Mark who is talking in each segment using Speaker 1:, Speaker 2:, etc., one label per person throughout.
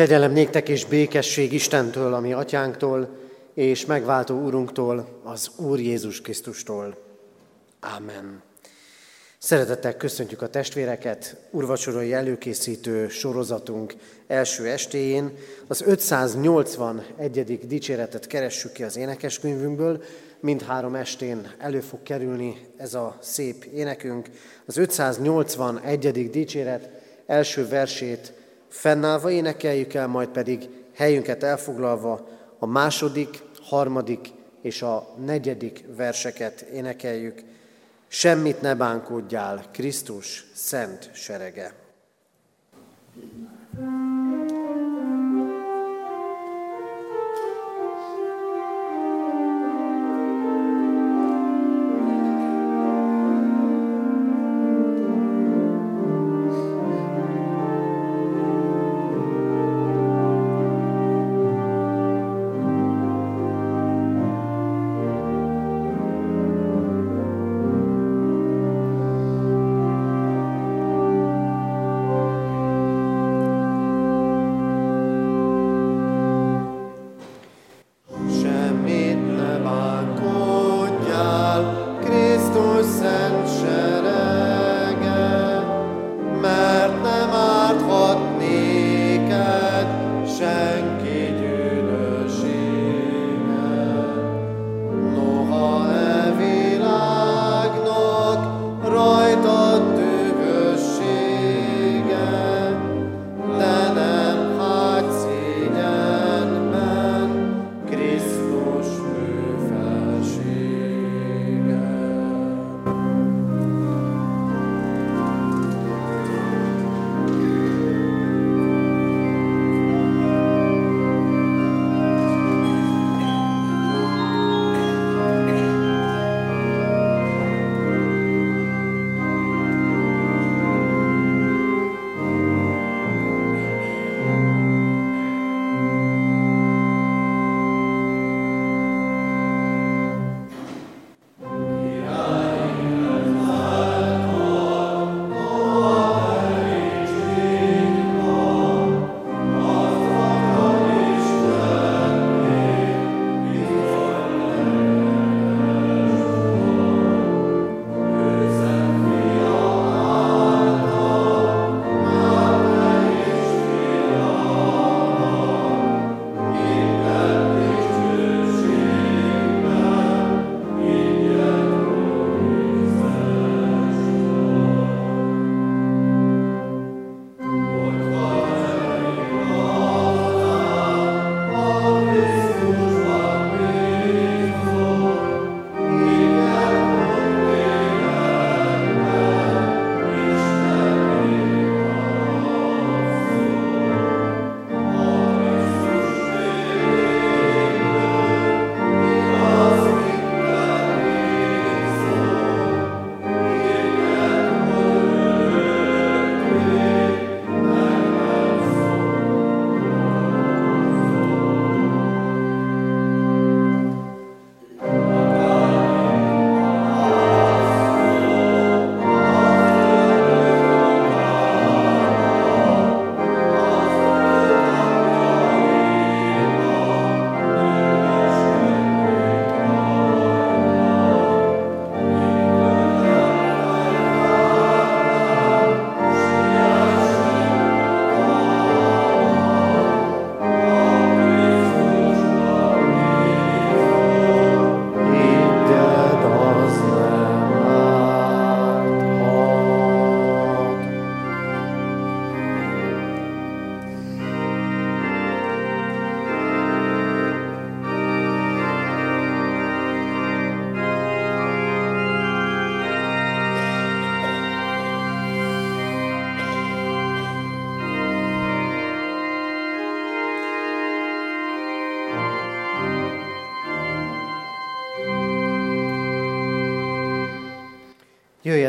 Speaker 1: Kegyelem néktek és békesség Istentől, ami atyánktól, és megváltó úrunktól, az Úr Jézus Krisztustól. Ámen. Szeretettel köszöntjük a testvéreket urvacsorai előkészítő sorozatunk első estéjén. Az 581. dicséretet keressük ki az énekeskönyvünkből. Mindhárom estén elő fog kerülni ez a szép énekünk. Az 581. dicséret első versét fennállva énekeljük el, majd pedig helyünket elfoglalva a második, harmadik és a negyedik verseket énekeljük. Semmit ne bánkódjál, Krisztus szent serege. thank you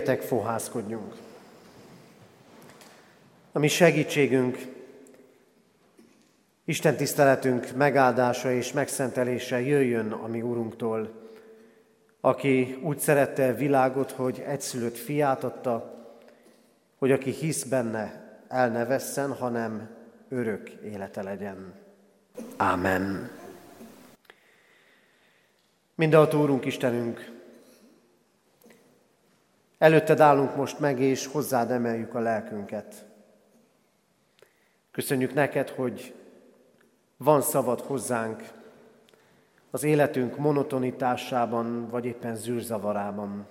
Speaker 1: Jöjjetek, fohászkodjunk! A mi segítségünk, Isten tiszteletünk megáldása és megszentelése jöjjön a mi Urunktól, aki úgy szerette a világot, hogy egyszülött fiát adta, hogy aki hisz benne, el ne vesszen, hanem örök élete legyen. Ámen. Mindenható Úrunk Istenünk, előtted állunk most meg, és hozzád emeljük a lelkünket. Köszönjük neked, hogy van szavad hozzánk az életünk monotonitásában, vagy éppen zűrzavarában.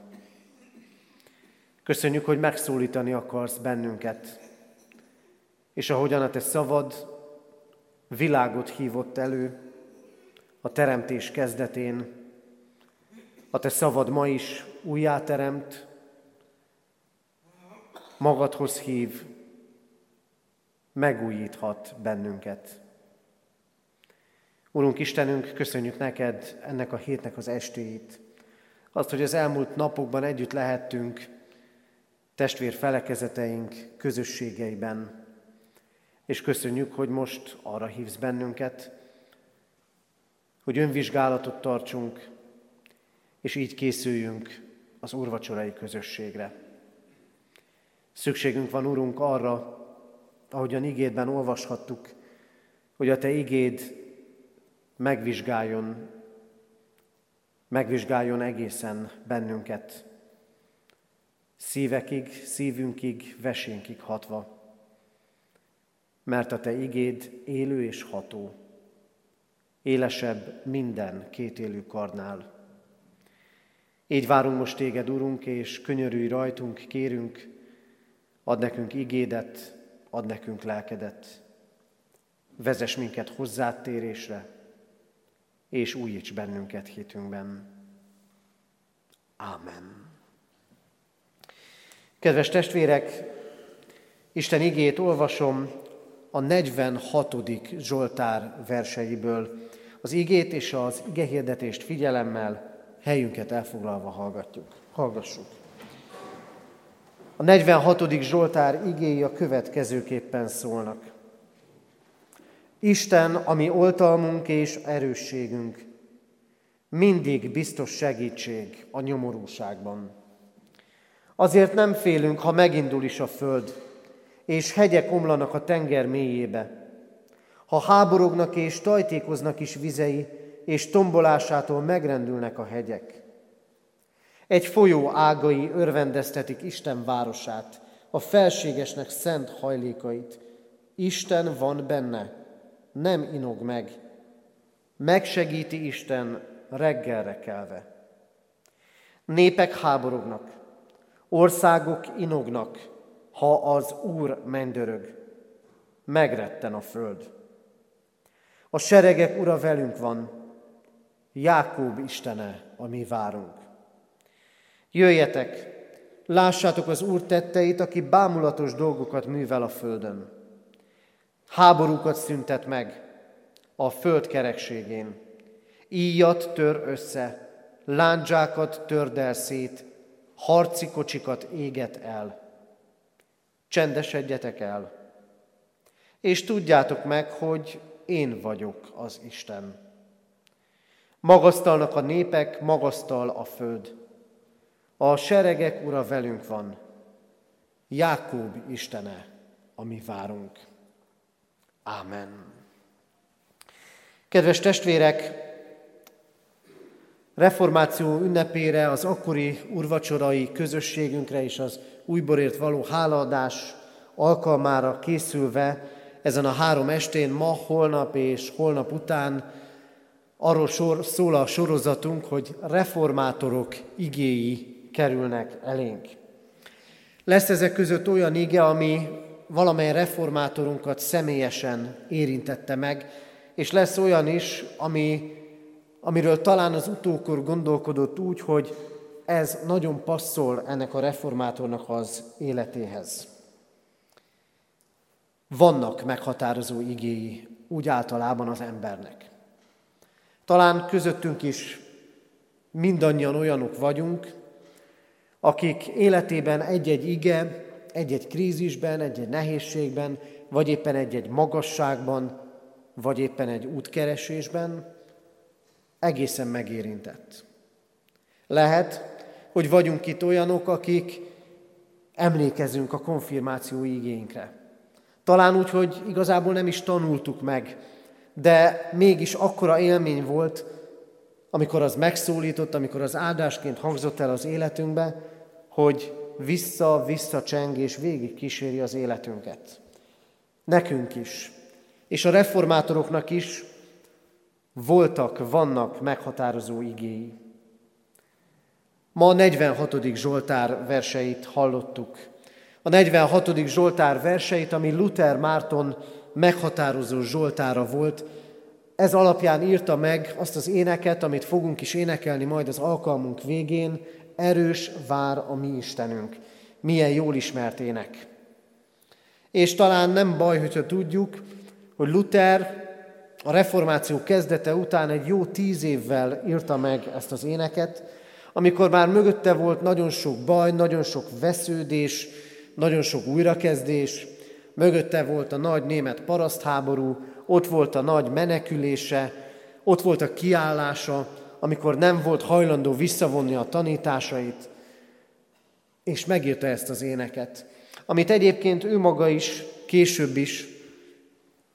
Speaker 1: Köszönjük, hogy megszólítani akarsz bennünket, és ahogyan a te szavad világot hívott elő a teremtés kezdetén, a te szavad ma is újjáteremt, magadhoz hív, megújíthat bennünket. Urunk Istenünk, köszönjük neked ennek a hétnek az estéit, azt, hogy az elmúlt napokban együtt lehettünk testvér felekezeteink közösségeiben, és köszönjük, hogy most arra hívsz bennünket, hogy önvizsgálatot tartsunk, és így készüljünk az úrvacsorai közösségre. Szükségünk van, Urunk, arra, ahogyan igédben olvashattuk, hogy a Te igéd megvizsgáljon, megvizsgáljon egészen bennünket, szívekig, szívünkig, vesénkig hatva, mert a Te igéd élő és ható, élesebb minden kétélű karnál. Így várunk most Téged, Urunk, és könyörülj rajtunk, kérünk, ad nekünk igédet, ad nekünk lelkedet, vezess minket hozzátérésre, és újíts bennünket hitünkben. Ámen. Kedves testvérek, Isten igét olvasom a 46. Zsoltár verseiből. Az igét és az igehirdetést figyelemmel helyünket elfoglalva hallgatjuk. Hallgassuk. A 46. Zsoltár igéi a következőképpen szólnak. Isten, ami oltalmunk és erősségünk, mindig biztos segítség a nyomorúságban. Azért nem félünk, ha megindul is a föld, és hegyek omlanak a tenger mélyébe. Ha háborognak és tajtékoznak is vizei, és tombolásától megrendülnek a hegyek. Egy folyó ágai örvendeztetik Isten városát, a felségesnek szent hajlékait. Isten van benne, nem inog meg. Megsegíti Isten reggelre kelve. Népek háborognak, országok inognak, ha az Úr mendörög. Megretten a föld. A seregek ura velünk van, Jákób Istene, a mi várunk. Jöjjetek, lássátok az Úr tetteit, aki bámulatos dolgokat művel a földön. Háborúkat szüntet meg a föld kerekségén. Íjat tör össze, lándzsákat tördel szét, harci kocsikat éget el. Csendesedjetek el, és tudjátok meg, hogy én vagyok az Isten. Magasztalnak a népek, magasztal a föld. A seregek ura velünk van. Jákób Istene, ami várunk. Ámen. Kedves testvérek, reformáció ünnepére, az akkori urvacsorai közösségünkre és az újborért való hálaadás alkalmára készülve ezen a három estén, ma, holnap és holnap után arról sor, szól a sorozatunk, hogy reformátorok igéi kerülnek elénk. Lesz ezek között olyan ige, ami valamely reformátorunkat személyesen érintette meg, és lesz olyan is, ami, amiről talán az utókor gondolkodott úgy, hogy ez nagyon passzol ennek a reformátornak az életéhez. Vannak meghatározó igéi úgy általában az embernek. Talán közöttünk is mindannyian olyanok vagyunk, akik életében egy-egy ige, egy-egy krízisben, egy-egy nehézségben, vagy éppen egy-egy magasságban, vagy éppen egy útkeresésben egészen megérintett. Lehet, hogy vagyunk itt olyanok, akik emlékezünk a konfirmáció igénykre. Talán úgy, hogy igazából nem is tanultuk meg, de mégis akkora élmény volt, amikor az megszólított, amikor az áldásként hangzott el az életünkbe, hogy vissza-vissza cseng és végig kíséri az életünket. Nekünk is, és a reformátoroknak is voltak, vannak meghatározó igéi. Ma a 46. Zsoltár verseit hallottuk. A 46. Zsoltár verseit, ami Luther Márton meghatározó Zsoltára volt, ez alapján írta meg azt az éneket, amit fogunk is énekelni majd az alkalmunk végén, erős vár a mi Istenünk. Milyen jól ismert ének. És talán nem baj, hogyha tudjuk, hogy Luther a reformáció kezdete után egy jó tíz évvel írta meg ezt az éneket, amikor már mögötte volt nagyon sok baj, nagyon sok vesződés, nagyon sok újrakezdés, mögötte volt a nagy német parasztháború, ott volt a nagy menekülése, ott volt a kiállása, amikor nem volt hajlandó visszavonni a tanításait, és megírta ezt az éneket, amit egyébként ő maga is, később is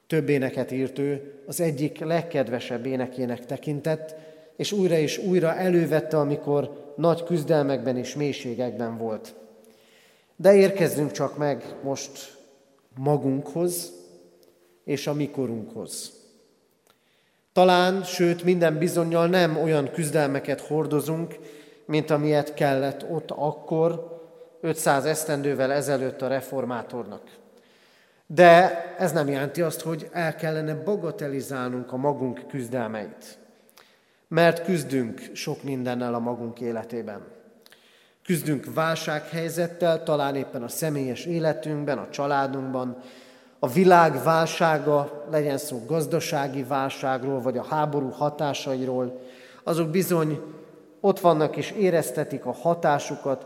Speaker 1: több éneket írt ő, az egyik legkedvesebb énekének tekintett, és újra és újra elővette, amikor nagy küzdelmekben és mélységekben volt. De érkezzünk csak meg most magunkhoz és a mikorunkhoz. Talán, sőt minden bizonyal nem olyan küzdelmeket hordozunk, mint amilyet kellett ott akkor, 500 esztendővel ezelőtt a reformátornak. De ez nem jelenti azt, hogy el kellene bagatelizálnunk a magunk küzdelmeit. Mert küzdünk sok mindennel a magunk életében. Küzdünk válsághelyzettel, talán éppen a személyes életünkben, a családunkban, a világ válsága, legyen szó gazdasági válságról, vagy a háború hatásairól, azok bizony ott vannak és éreztetik a hatásukat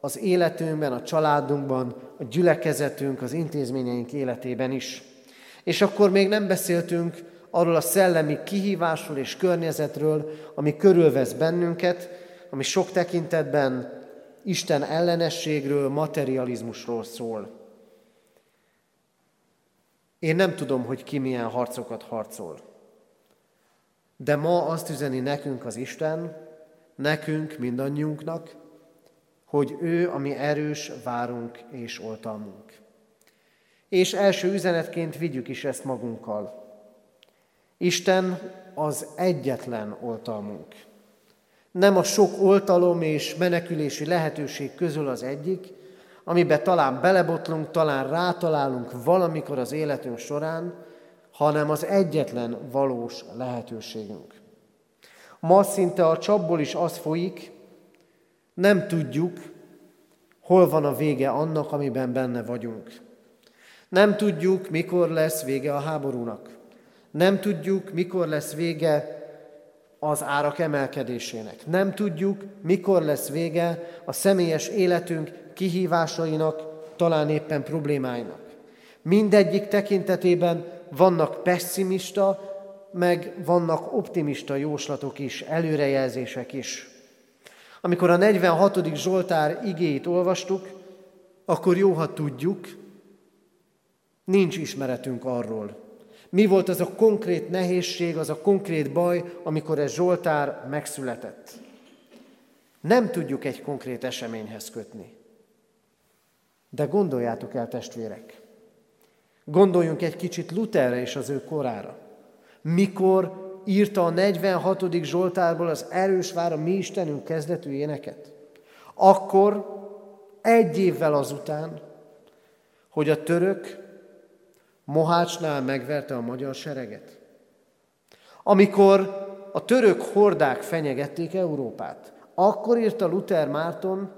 Speaker 1: az életünkben, a családunkban, a gyülekezetünk, az intézményeink életében is. És akkor még nem beszéltünk arról a szellemi kihívásról és környezetről, ami körülvesz bennünket, ami sok tekintetben Isten ellenességről, materializmusról szól. Én nem tudom, hogy ki milyen harcokat harcol. De ma azt üzeni nekünk az Isten, nekünk, mindannyiunknak, hogy ő, ami erős, várunk és oltalmunk. És első üzenetként vigyük is ezt magunkkal. Isten az egyetlen oltalmunk. Nem a sok oltalom és menekülési lehetőség közül az egyik, amiben talán belebotlunk, talán rátalálunk valamikor az életünk során, hanem az egyetlen valós lehetőségünk. Ma szinte a csapból is az folyik, nem tudjuk, hol van a vége annak, amiben benne vagyunk. Nem tudjuk, mikor lesz vége a háborúnak. Nem tudjuk, mikor lesz vége az árak emelkedésének. Nem tudjuk, mikor lesz vége a személyes életünk kihívásainak, talán éppen problémáinak. Mindegyik tekintetében vannak pessimista, meg vannak optimista jóslatok is, előrejelzések is. Amikor a 46. Zsoltár igéit olvastuk, akkor jó, ha tudjuk, nincs ismeretünk arról. Mi volt az a konkrét nehézség, az a konkrét baj, amikor ez Zsoltár megszületett. Nem tudjuk egy konkrét eseményhez kötni. De gondoljátok el, testvérek, gondoljunk egy kicsit Lutherre és az ő korára. Mikor írta a 46. Zsoltárból az erős vár a mi Istenünk kezdetű éneket. Akkor egy évvel azután, hogy a török Mohácsnál megverte a magyar sereget. Amikor a török hordák fenyegették Európát, akkor írta Luther Márton,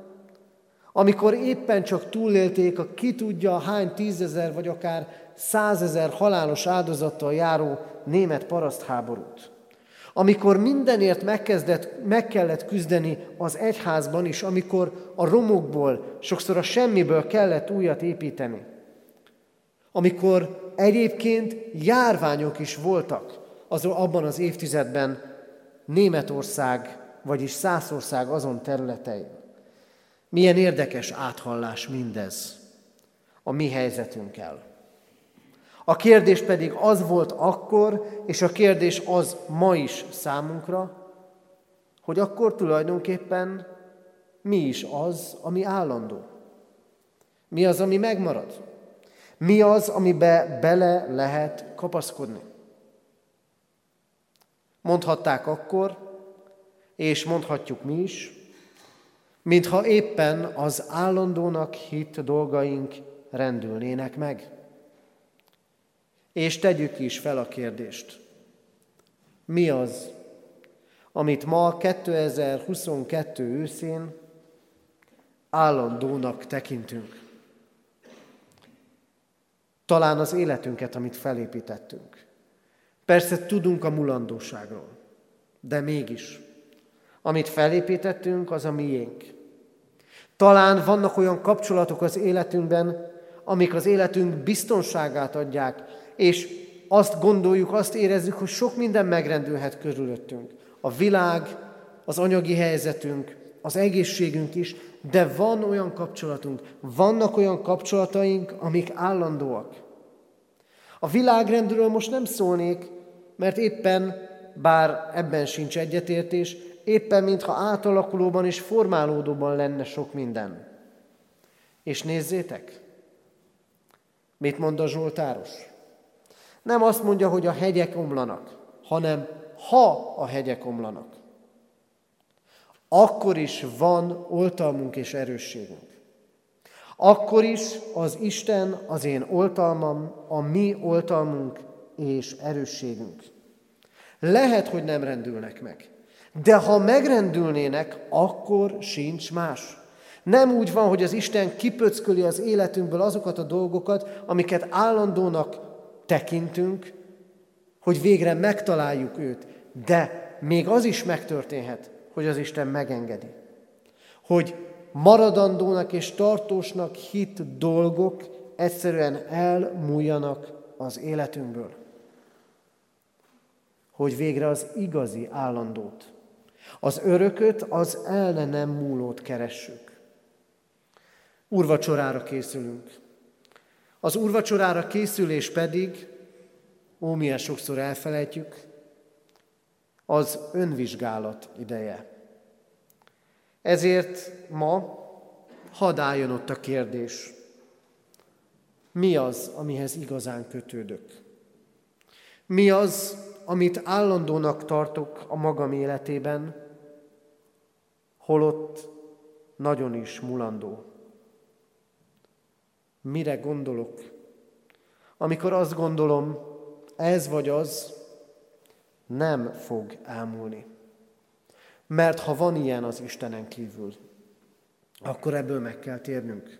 Speaker 1: amikor éppen csak túlélték a ki tudja hány tízezer vagy akár százezer halálos áldozattal járó német parasztháborút. Amikor mindenért megkezdett, meg kellett küzdeni az egyházban is, amikor a romokból, sokszor a semmiből kellett újat építeni. Amikor egyébként járványok is voltak az, abban az évtizedben Németország, vagyis Szászország azon területein. Milyen érdekes áthallás mindez a mi helyzetünkkel. A kérdés pedig az volt akkor, és a kérdés az ma is számunkra, hogy akkor tulajdonképpen mi is az, ami állandó. Mi az, ami megmarad? Mi az, amibe bele lehet kapaszkodni? Mondhatták akkor, és mondhatjuk mi is, mintha éppen az állandónak hit dolgaink rendülnének meg. És tegyük is fel a kérdést. Mi az, amit ma 2022 őszén állandónak tekintünk? Talán az életünket, amit felépítettünk. Persze tudunk a mulandóságról, de mégis, amit felépítettünk, az a miénk. Talán vannak olyan kapcsolatok az életünkben, amik az életünk biztonságát adják, és azt gondoljuk, azt érezzük, hogy sok minden megrendülhet körülöttünk. A világ, az anyagi helyzetünk, az egészségünk is, de van olyan kapcsolatunk, vannak olyan kapcsolataink, amik állandóak. A világrendről most nem szólnék, mert éppen, bár ebben sincs egyetértés, éppen mintha átalakulóban és formálódóban lenne sok minden. És nézzétek, mit mond a Zsoltáros? Nem azt mondja, hogy a hegyek omlanak, hanem ha a hegyek omlanak. Akkor is van oltalmunk és erősségünk. Akkor is az Isten az én oltalmam, a mi oltalmunk és erősségünk. Lehet, hogy nem rendülnek meg. De ha megrendülnének, akkor sincs más. Nem úgy van, hogy az Isten kipöcköli az életünkből azokat a dolgokat, amiket állandónak tekintünk, hogy végre megtaláljuk őt. De még az is megtörténhet, hogy az Isten megengedi. Hogy maradandónak és tartósnak hit dolgok egyszerűen elmúljanak az életünkből. Hogy végre az igazi állandót, az örököt, az el nem múlót keressük. Urvacsorára készülünk. Az urvacsorára készülés pedig, ó, milyen sokszor elfelejtjük, az önvizsgálat ideje. Ezért ma hadd álljon ott a kérdés, mi az, amihez igazán kötődök? Mi az, amit állandónak tartok a magam életében, holott nagyon is mulandó. Mire gondolok? Amikor azt gondolom, ez vagy az nem fog elmúlni. Mert ha van ilyen az Istenen kívül, akkor ebből meg kell térnünk.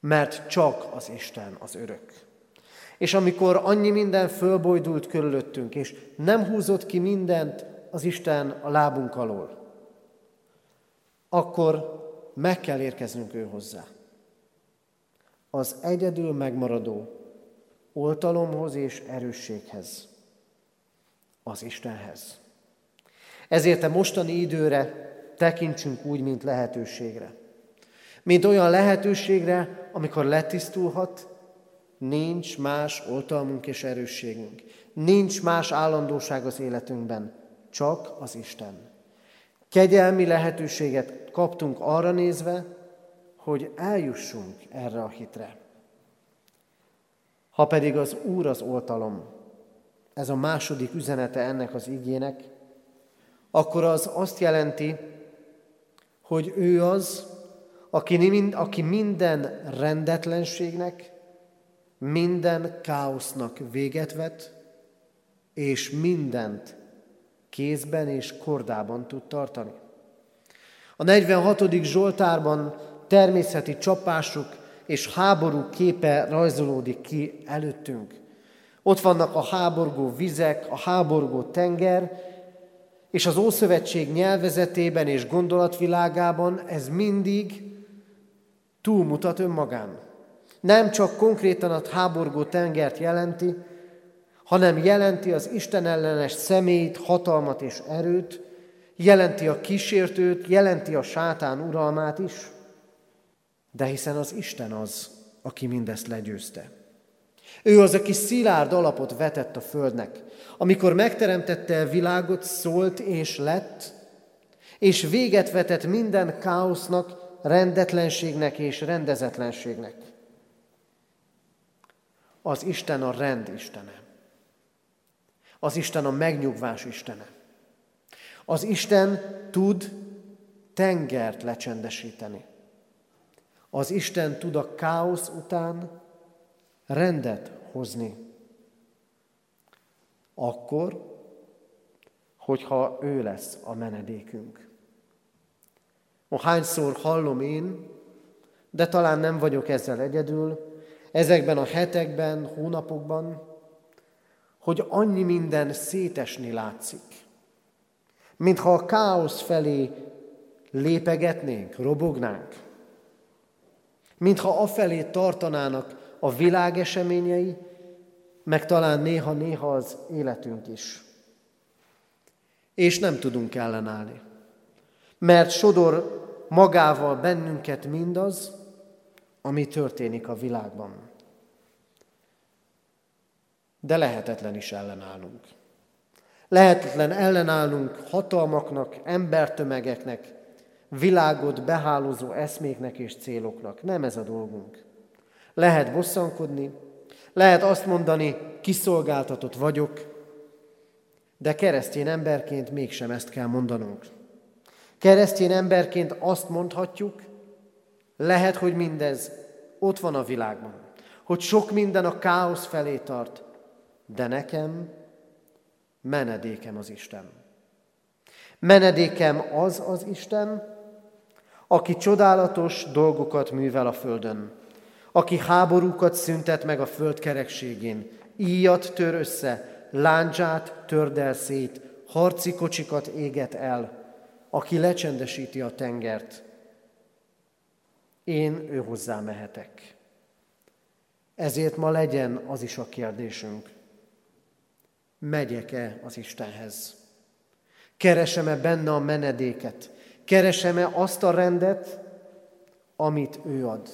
Speaker 1: Mert csak az Isten az örök. És amikor annyi minden fölbojdult körülöttünk, és nem húzott ki mindent az Isten a lábunk alól, akkor meg kell érkeznünk ő hozzá. Az egyedül megmaradó oltalomhoz és erősséghez, az Istenhez. Ezért a mostani időre tekintsünk úgy, mint lehetőségre. Mint olyan lehetőségre, amikor letisztulhat, nincs más oltalmunk és erősségünk. Nincs más állandóság az életünkben, csak az Isten. Kegyelmi lehetőséget kaptunk arra nézve, hogy eljussunk erre a hitre. Ha pedig az Úr az oltalom, ez a második üzenete ennek az igének, akkor az azt jelenti, hogy ő az, aki, aki minden rendetlenségnek, minden káosznak véget vet, és mindent kézben és kordában tud tartani. A 46. Zsoltárban természeti csapások és háború képe rajzolódik ki előttünk. Ott vannak a háborgó vizek, a háborgó tenger, és az Ószövetség nyelvezetében és gondolatvilágában ez mindig túlmutat önmagán. Nem csak konkrétan a háborgó tengert jelenti, hanem jelenti az Isten ellenes személyt, hatalmat és erőt, jelenti a kísértőt, jelenti a sátán uralmát is, de hiszen az Isten az, aki mindezt legyőzte. Ő az, aki szilárd alapot vetett a földnek. Amikor megteremtette a világot, szólt és lett, és véget vetett minden káosznak, rendetlenségnek és rendezetlenségnek. Az Isten a rend Istene. Az Isten a megnyugvás Istene. Az Isten tud tengert lecsendesíteni. Az Isten tud a káosz után rendet hozni. Akkor, hogyha ő lesz a menedékünk. Hányszor hallom én, de talán nem vagyok ezzel egyedül, ezekben a hetekben, hónapokban, hogy annyi minden szétesni látszik. Mintha a káosz felé lépegetnénk, robognánk. Mintha afelé tartanának a világ eseményei, meg talán néha-néha az életünk is. És nem tudunk ellenállni. Mert sodor magával bennünket mindaz, ami történik a világban. De lehetetlen is ellenállnunk. Lehetetlen ellenállnunk hatalmaknak, embertömegeknek, világot behálózó eszméknek és céloknak. Nem ez a dolgunk. Lehet bosszankodni, lehet azt mondani, kiszolgáltatott vagyok, de keresztény emberként mégsem ezt kell mondanunk. Keresztény emberként azt mondhatjuk, lehet, hogy mindez ott van a világban, hogy sok minden a káosz felé tart, de nekem menedékem az Isten. Menedékem az az Isten, aki csodálatos dolgokat művel a földön, aki háborúkat szüntet meg a föld kerekségén, íjat tör össze, láncsát tördel szét, harci kocsikat éget el, aki lecsendesíti a tengert. Én ő hozzá mehetek. Ezért ma legyen az is a kérdésünk. Megyek-e az Istenhez? Keresem-e benne a menedéket? Keresem-e azt a rendet, amit ő ad?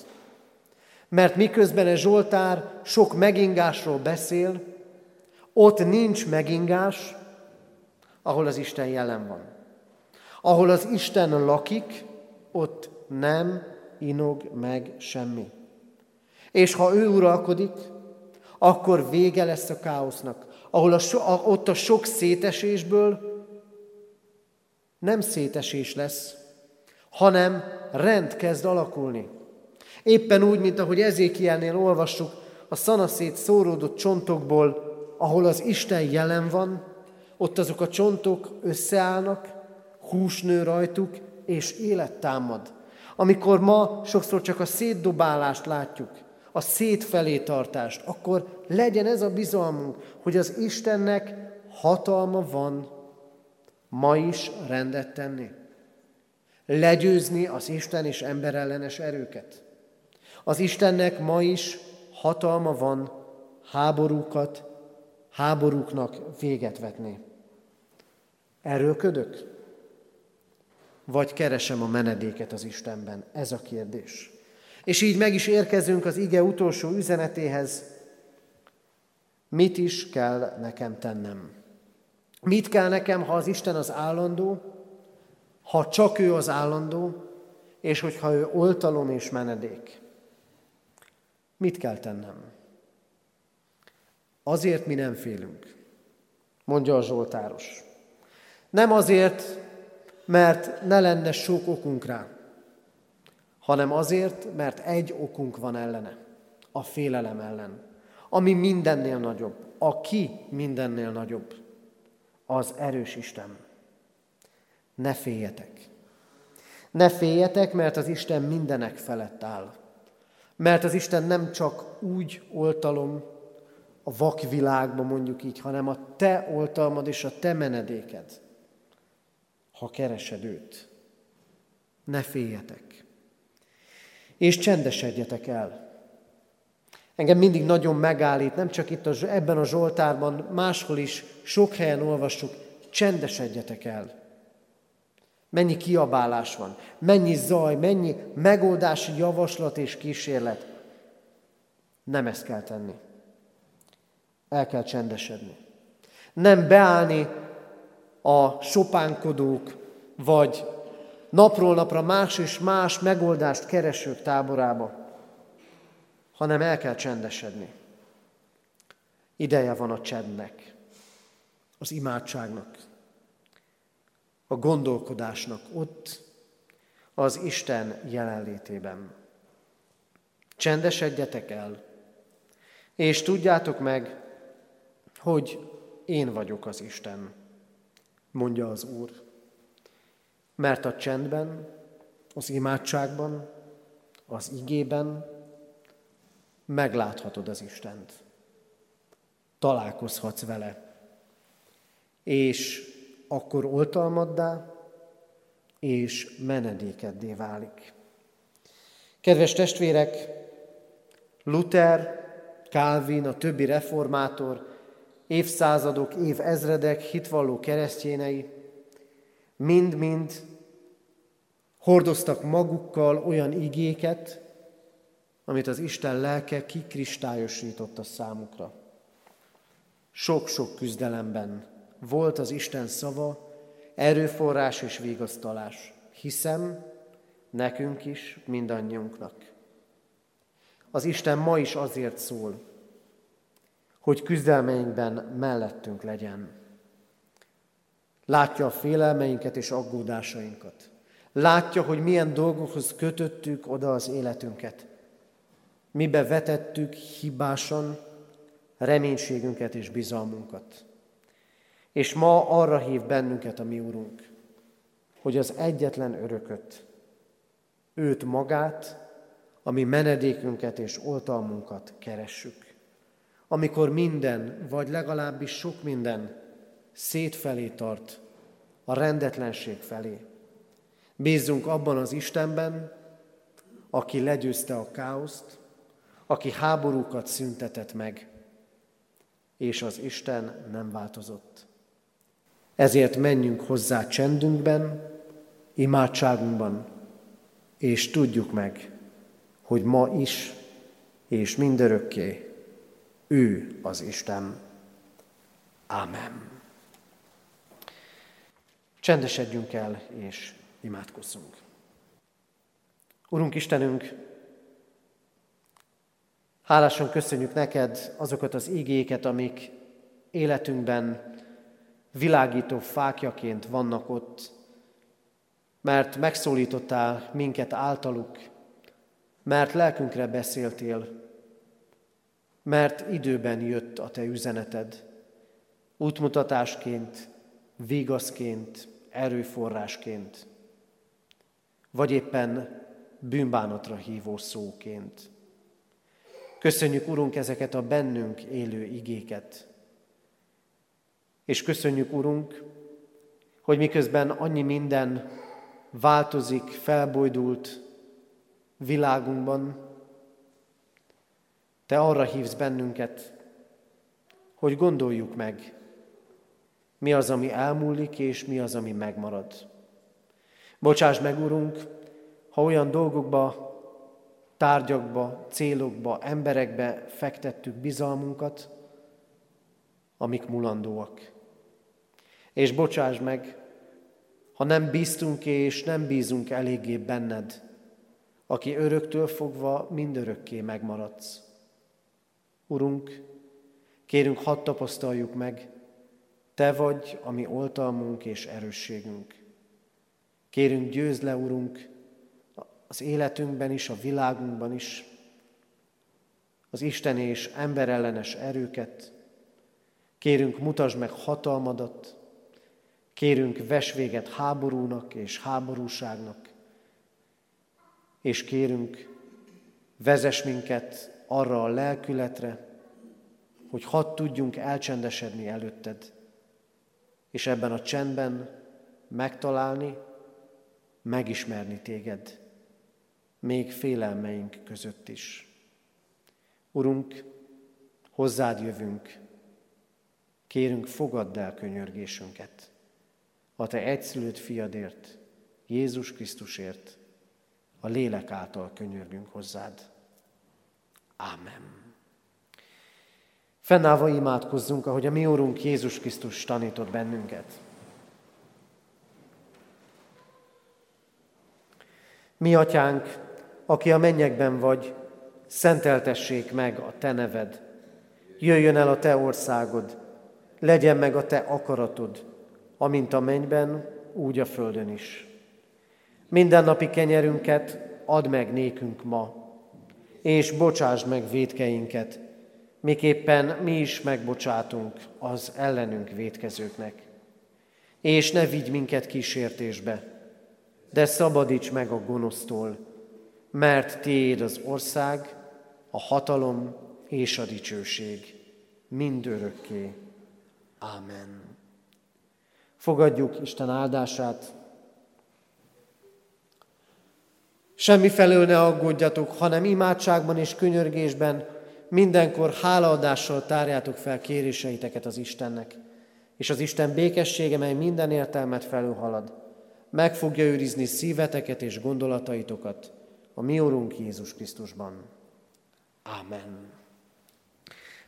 Speaker 1: Mert miközben a Zsoltár sok megingásról beszél, ott nincs megingás, ahol az Isten jelen van. Ahol az Isten lakik, ott nem inog meg semmi. És ha ő uralkodik, akkor vége lesz a káosznak. Ahol a, so, a, ott a sok szétesésből nem szétesés lesz, hanem rend kezd alakulni. Éppen úgy, mint ahogy Ezékielnél olvassuk, a szanaszét szóródott csontokból, ahol az Isten jelen van, ott azok a csontok összeállnak, hús nő rajtuk, és élet támad. Amikor ma sokszor csak a szétdobálást látjuk, a szétfelé tartást, akkor legyen ez a bizalmunk, hogy az Istennek hatalma van ma is rendet tenni. Legyőzni az Isten és emberellenes erőket. Az Istennek ma is hatalma van háborúkat, háborúknak véget vetni. Erőködök? Vagy keresem a menedéket az Istenben? Ez a kérdés. És így meg is érkezünk az ige utolsó üzenetéhez. Mit is kell nekem tennem? Mit kell nekem, ha az Isten az állandó, ha csak ő az állandó, és hogyha ő oltalom és menedék? Mit kell tennem? Azért mi nem félünk, mondja a Zsoltáros. Nem azért, mert ne lenne sok okunk rá, hanem azért, mert egy okunk van ellene, a félelem ellen, ami mindennél nagyobb, aki mindennél nagyobb, az erős Isten. Ne féljetek. Ne féljetek, mert az Isten mindenek felett áll. Mert az Isten nem csak úgy oltalom a vakvilágban mondjuk így, hanem a te oltalmad és a te menedéked ha keresed őt. Ne féljetek. És csendesedjetek el. Engem mindig nagyon megállít, nem csak itt a, ebben a Zsoltárban, máshol is, sok helyen olvassuk, csendesedjetek el. Mennyi kiabálás van, mennyi zaj, mennyi megoldási javaslat és kísérlet. Nem ezt kell tenni. El kell csendesedni. Nem beállni a sopánkodók, vagy napról napra más és más megoldást keresők táborába, hanem el kell csendesedni. Ideje van a csendnek, az imádságnak, a gondolkodásnak ott, az Isten jelenlétében. Csendesedjetek el, és tudjátok meg, hogy én vagyok az Isten, mondja az Úr. Mert a csendben, az imádságban, az igében megláthatod az Istent. Találkozhatsz vele. És akkor oltalmaddá és menedékeddé válik. Kedves testvérek, Luther, Calvin, a többi reformátor, évszázadok, évezredek hitvalló keresztjénei mind-mind hordoztak magukkal olyan igéket, amit az Isten lelke kikristályosított a számukra. Sok-sok küzdelemben volt az Isten szava, erőforrás és vigasztalás. Hiszem, nekünk is, mindannyiunknak. Az Isten ma is azért szól, hogy küzdelmeinkben mellettünk legyen. Látja a félelmeinket és aggódásainkat. Látja, hogy milyen dolgokhoz kötöttük oda az életünket. Mibe vetettük hibásan reménységünket és bizalmunkat. És ma arra hív bennünket a mi Urunk, hogy az egyetlen örököt, őt magát, ami menedékünket és oltalmunkat keressük. Amikor minden, vagy legalábbis sok minden szétfelé tart, a rendetlenség felé. Bízzunk abban az Istenben, aki legyőzte a káoszt, aki háborúkat szüntetett meg, és az Isten nem változott. Ezért menjünk hozzá csendünkben, imádságunkban, és tudjuk meg, hogy ma is és mindörökké ő az Isten. Ámen. Csendesedjünk el, és imádkozzunk. Urunk Istenünk, hálásan köszönjük neked azokat az ígéket, amik életünkben világító fákjaként vannak ott, mert megszólítottál minket általuk, mert lelkünkre beszéltél, mert időben jött a te üzeneted, útmutatásként, vigaszként, erőforrásként, vagy éppen bűnbánatra hívó szóként. Köszönjük, Urunk, ezeket a bennünk élő igéket, és köszönjük, Urunk, hogy miközben annyi minden változik, felbojdult világunkban, Te arra hívsz bennünket, hogy gondoljuk meg, mi az, ami elmúlik, és mi az, ami megmarad. Bocsáss meg, Urunk, ha olyan dolgokba, tárgyakba, célokba, emberekbe fektettük bizalmunkat, amik mulandóak. És bocsáss meg, ha nem bíztunk és nem bízunk eléggé benned, aki öröktől fogva mindörökké megmaradsz. Urunk, kérünk, hadd tapasztaljuk meg, Te vagy a mi oltalmunk és erősségünk. Kérünk, győzd le, Urunk, az életünkben is, a világunkban is, az Isten és emberellenes erőket. Kérünk, mutasd meg hatalmadat, Kérünk, ves véget háborúnak és háborúságnak, és kérünk, vezess minket arra a lelkületre, hogy hadd tudjunk elcsendesedni előtted, és ebben a csendben megtalálni, megismerni téged, még félelmeink között is. Urunk, hozzád jövünk, kérünk, fogadd el könyörgésünket a Te egyszülött fiadért, Jézus Krisztusért, a lélek által könyörgünk hozzád. Ámen. Fennállva imádkozzunk, ahogy a mi Úrunk Jézus Krisztus tanított bennünket. Mi, Atyánk, aki a mennyekben vagy, szenteltessék meg a Te neved. Jöjjön el a Te országod, legyen meg a Te akaratod, amint a mennyben, úgy a földön is. Minden napi kenyerünket add meg nékünk ma, és bocsásd meg védkeinket, miképpen mi is megbocsátunk az ellenünk védkezőknek. És ne vigy minket kísértésbe, de szabadíts meg a gonosztól, mert Tiéd az ország, a hatalom és a dicsőség mind örökké. Ámen. Fogadjuk Isten áldását. Semmi felől ne aggódjatok, hanem imádságban és könyörgésben mindenkor hálaadással tárjátok fel kéréseiteket az Istennek, és az Isten békessége, mely minden értelmet felülhalad, meg fogja őrizni szíveteket és gondolataitokat a mi Úrunk Jézus Krisztusban. Ámen.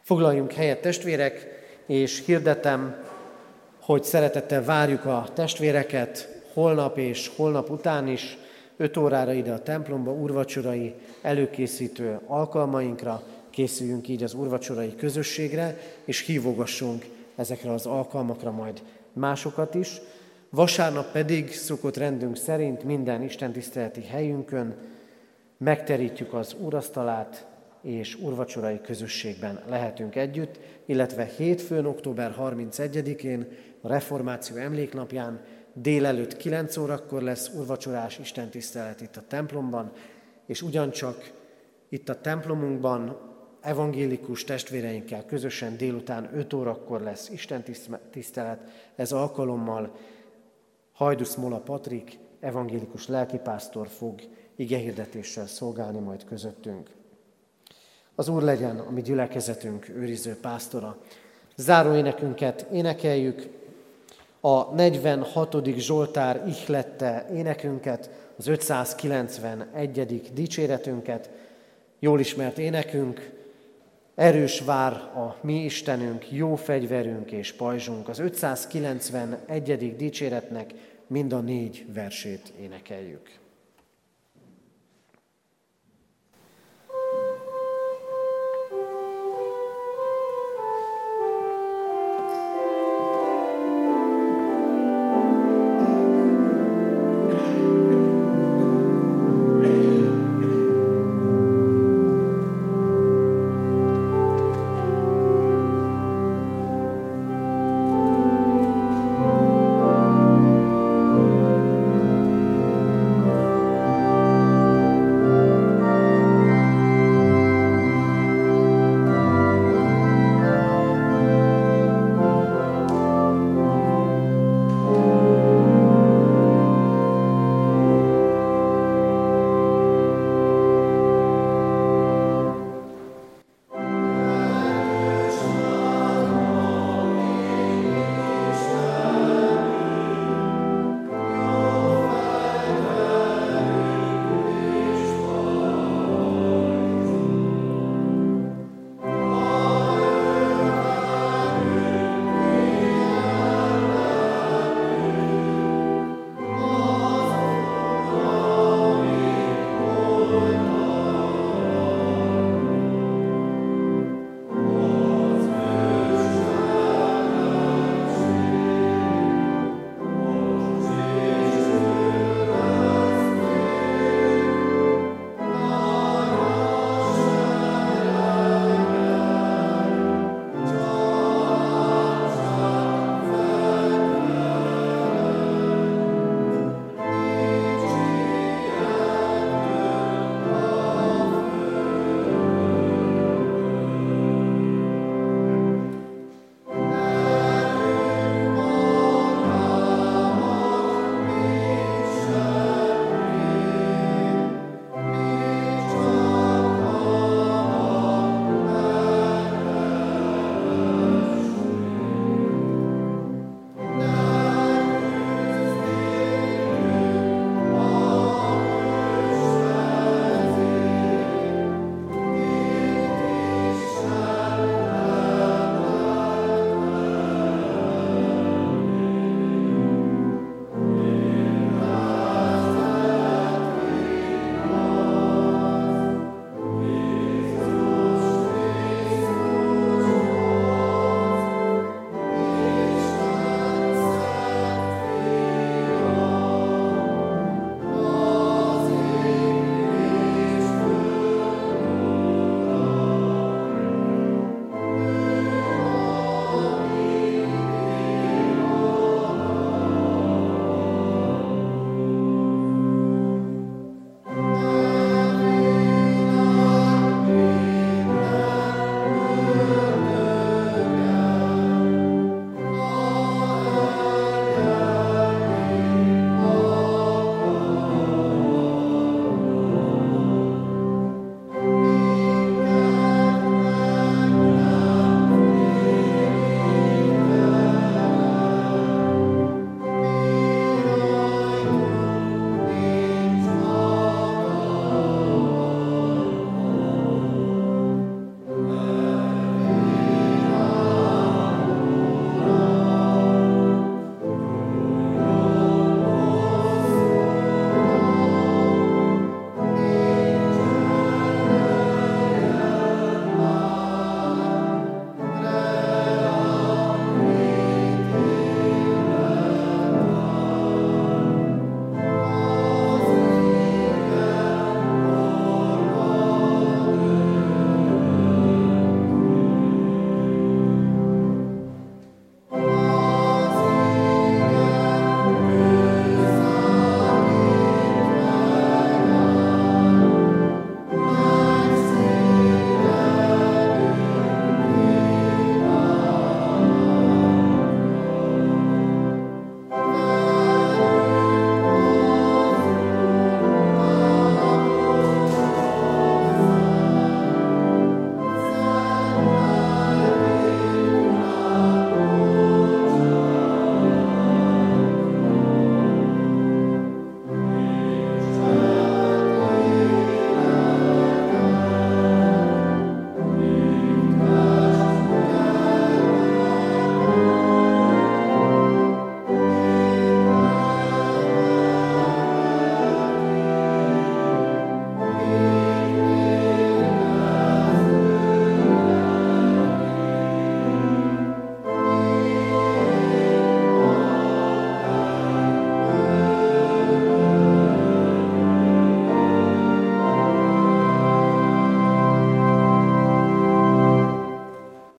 Speaker 1: Foglaljunk helyet, testvérek, és hirdetem, hogy szeretettel várjuk a testvéreket holnap és holnap után is, 5 órára ide a templomba, urvacsorai előkészítő alkalmainkra, készüljünk így az urvacsorai közösségre, és hívogassunk ezekre az alkalmakra majd másokat is. Vasárnap pedig szokott rendünk szerint minden istentiszteleti helyünkön megterítjük az úrasztalát, és urvacsorai közösségben lehetünk együtt, illetve hétfőn, október 31-én, a Reformáció emléknapján délelőtt 9 órakor lesz urvacsorás istentisztelet itt a templomban, és ugyancsak itt a templomunkban evangélikus testvéreinkkel közösen délután 5 órakor lesz Isten tisztelet. Ez alkalommal Hajdusz Mola Patrik, evangélikus lelkipásztor fog igehirdetéssel szolgálni majd közöttünk. Az Úr legyen a mi gyülekezetünk őriző pásztora. Záró énekünket énekeljük, a 46. Zsoltár ihlette énekünket, az 591. dicséretünket, jól ismert énekünk, Erős vár a mi Istenünk, jó fegyverünk és pajzsunk. Az 591. dicséretnek mind a négy versét énekeljük.